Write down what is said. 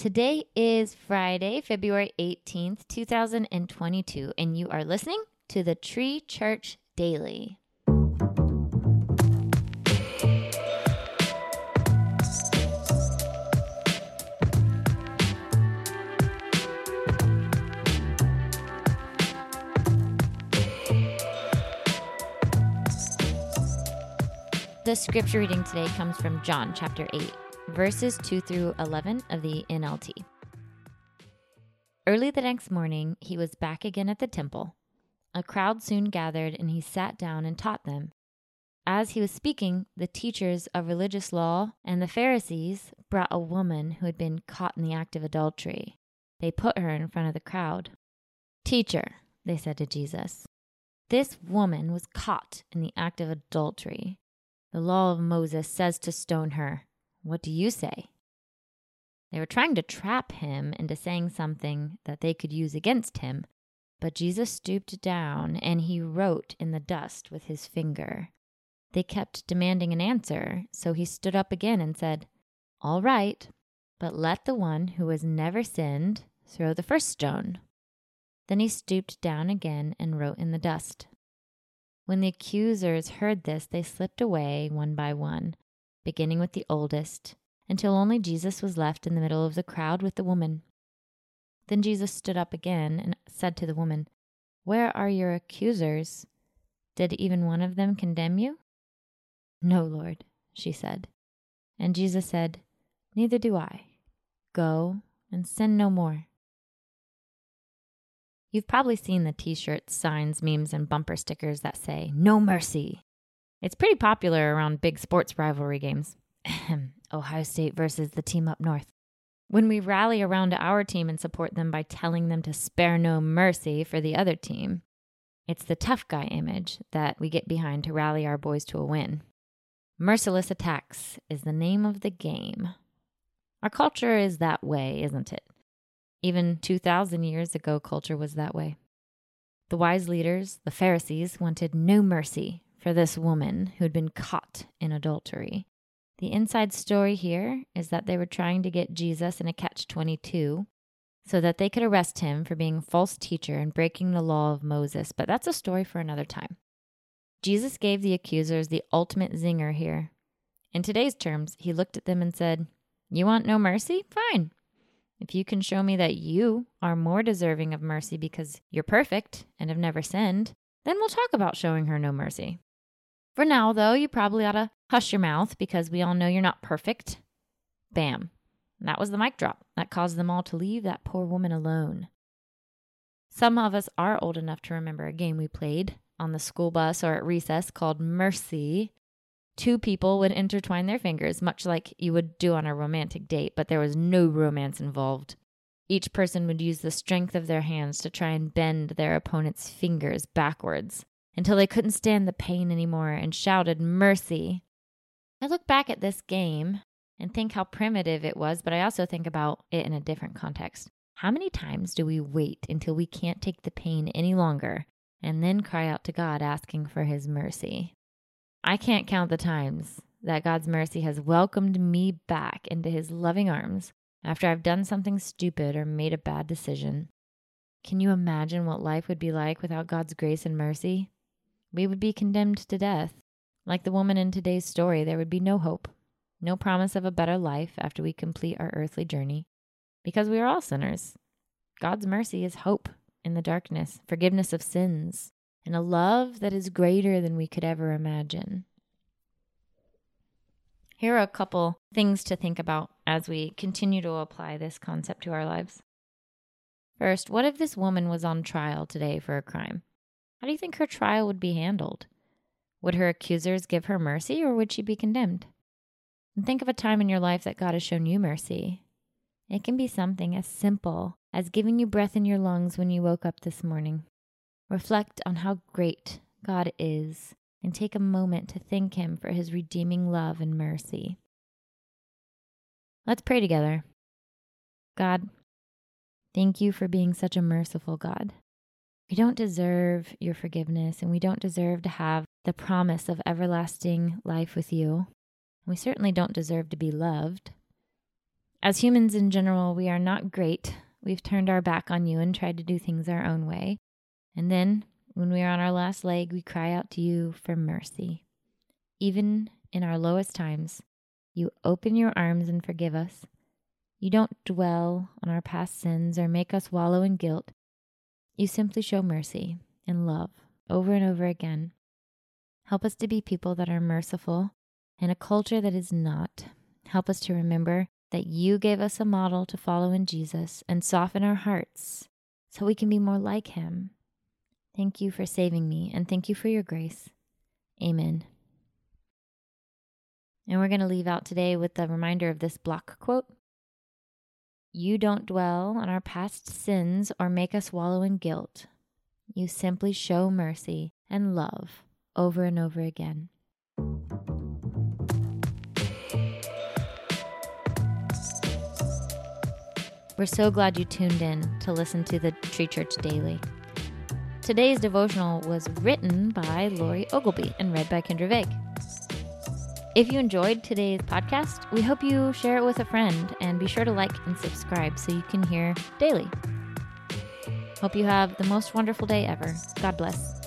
Today is Friday, February 18th, 2022, and you are listening to the Tree Church Daily. The scripture reading today comes from John chapter 8, verses 2 through 11 of the NLT. Early the next morning, he was back again at the temple. A crowd soon gathered, and he sat down and taught them. As he was speaking, the teachers of religious law and the Pharisees brought a woman who had been caught in the act of adultery. They put her in front of the crowd. Teacher, they said to Jesus, this woman was caught in the act of adultery. The law of Moses says to stone her. What do you say? They were trying to trap him into saying something that they could use against him, but Jesus stooped down and he wrote in the dust with his finger. They kept demanding an answer, so he stood up again and said, All right, but let the one who has never sinned throw the first stone. Then he stooped down again and wrote in the dust. When the accusers heard this, they slipped away one by one, beginning with the oldest, until only Jesus was left in the middle of the crowd with the woman. Then Jesus stood up again and said to the woman, Where are your accusers? Did even one of them condemn you? No, Lord, she said. And Jesus said, Neither do I. Go and sin no more. You've probably seen the t shirts, signs, memes, and bumper stickers that say, No mercy. It's pretty popular around big sports rivalry games. Ohio State versus the team up north. When we rally around our team and support them by telling them to spare no mercy for the other team, it's the tough guy image that we get behind to rally our boys to a win. Merciless attacks is the name of the game. Our culture is that way, isn't it? Even 2,000 years ago, culture was that way. The wise leaders, the Pharisees, wanted no mercy for this woman who had been caught in adultery. The inside story here is that they were trying to get Jesus in a catch 22 so that they could arrest him for being a false teacher and breaking the law of Moses, but that's a story for another time. Jesus gave the accusers the ultimate zinger here. In today's terms, he looked at them and said, You want no mercy? Fine. If you can show me that you are more deserving of mercy because you're perfect and have never sinned, then we'll talk about showing her no mercy. For now, though, you probably ought to hush your mouth because we all know you're not perfect. Bam. That was the mic drop. That caused them all to leave that poor woman alone. Some of us are old enough to remember a game we played on the school bus or at recess called Mercy, two people would intertwine their fingers, much like you would do on a romantic date, but there was no romance involved. Each person would use the strength of their hands to try and bend their opponent's fingers backwards until they couldn't stand the pain anymore and shouted, Mercy. I look back at this game and think how primitive it was, but I also think about it in a different context. How many times do we wait until we can't take the pain any longer and then cry out to God asking for His mercy? I can't count the times that God's mercy has welcomed me back into his loving arms after I've done something stupid or made a bad decision. Can you imagine what life would be like without God's grace and mercy? We would be condemned to death. Like the woman in today's story, there would be no hope, no promise of a better life after we complete our earthly journey, because we are all sinners. God's mercy is hope in the darkness, forgiveness of sins, and a love that is greater than we could ever imagine. Here are a couple things to think about as we continue to apply this concept to our lives. First, what if this woman was on trial today for a crime? How do you think her trial would be handled? Would her accusers give her mercy or would she be condemned? And think of a time in your life that God has shown you mercy. It can be something as simple as giving you breath in your lungs when you woke up this morning. Reflect on how great God is and take a moment to thank Him for His redeeming love and mercy. Let's pray together. God, thank you for being such a merciful God. We don't deserve your forgiveness and we don't deserve to have the promise of everlasting life with you. We certainly don't deserve to be loved. As humans in general, we are not great. We've turned our back on you and tried to do things our own way. And then, when we are on our last leg, we cry out to you for mercy. Even in our lowest times, you open your arms and forgive us. You don't dwell on our past sins or make us wallow in guilt. You simply show mercy and love over and over again. Help us to be people that are merciful in a culture that is not. Help us to remember that you gave us a model to follow in Jesus and soften our hearts so we can be more like him. Thank you for saving me and thank you for your grace. Amen. And we're going to leave out today with the reminder of this block quote You don't dwell on our past sins or make us wallow in guilt. You simply show mercy and love over and over again. We're so glad you tuned in to listen to the Tree Church Daily. Today's devotional was written by Lori Ogilby and read by Kendra Vague. If you enjoyed today's podcast, we hope you share it with a friend and be sure to like and subscribe so you can hear daily. Hope you have the most wonderful day ever. God bless.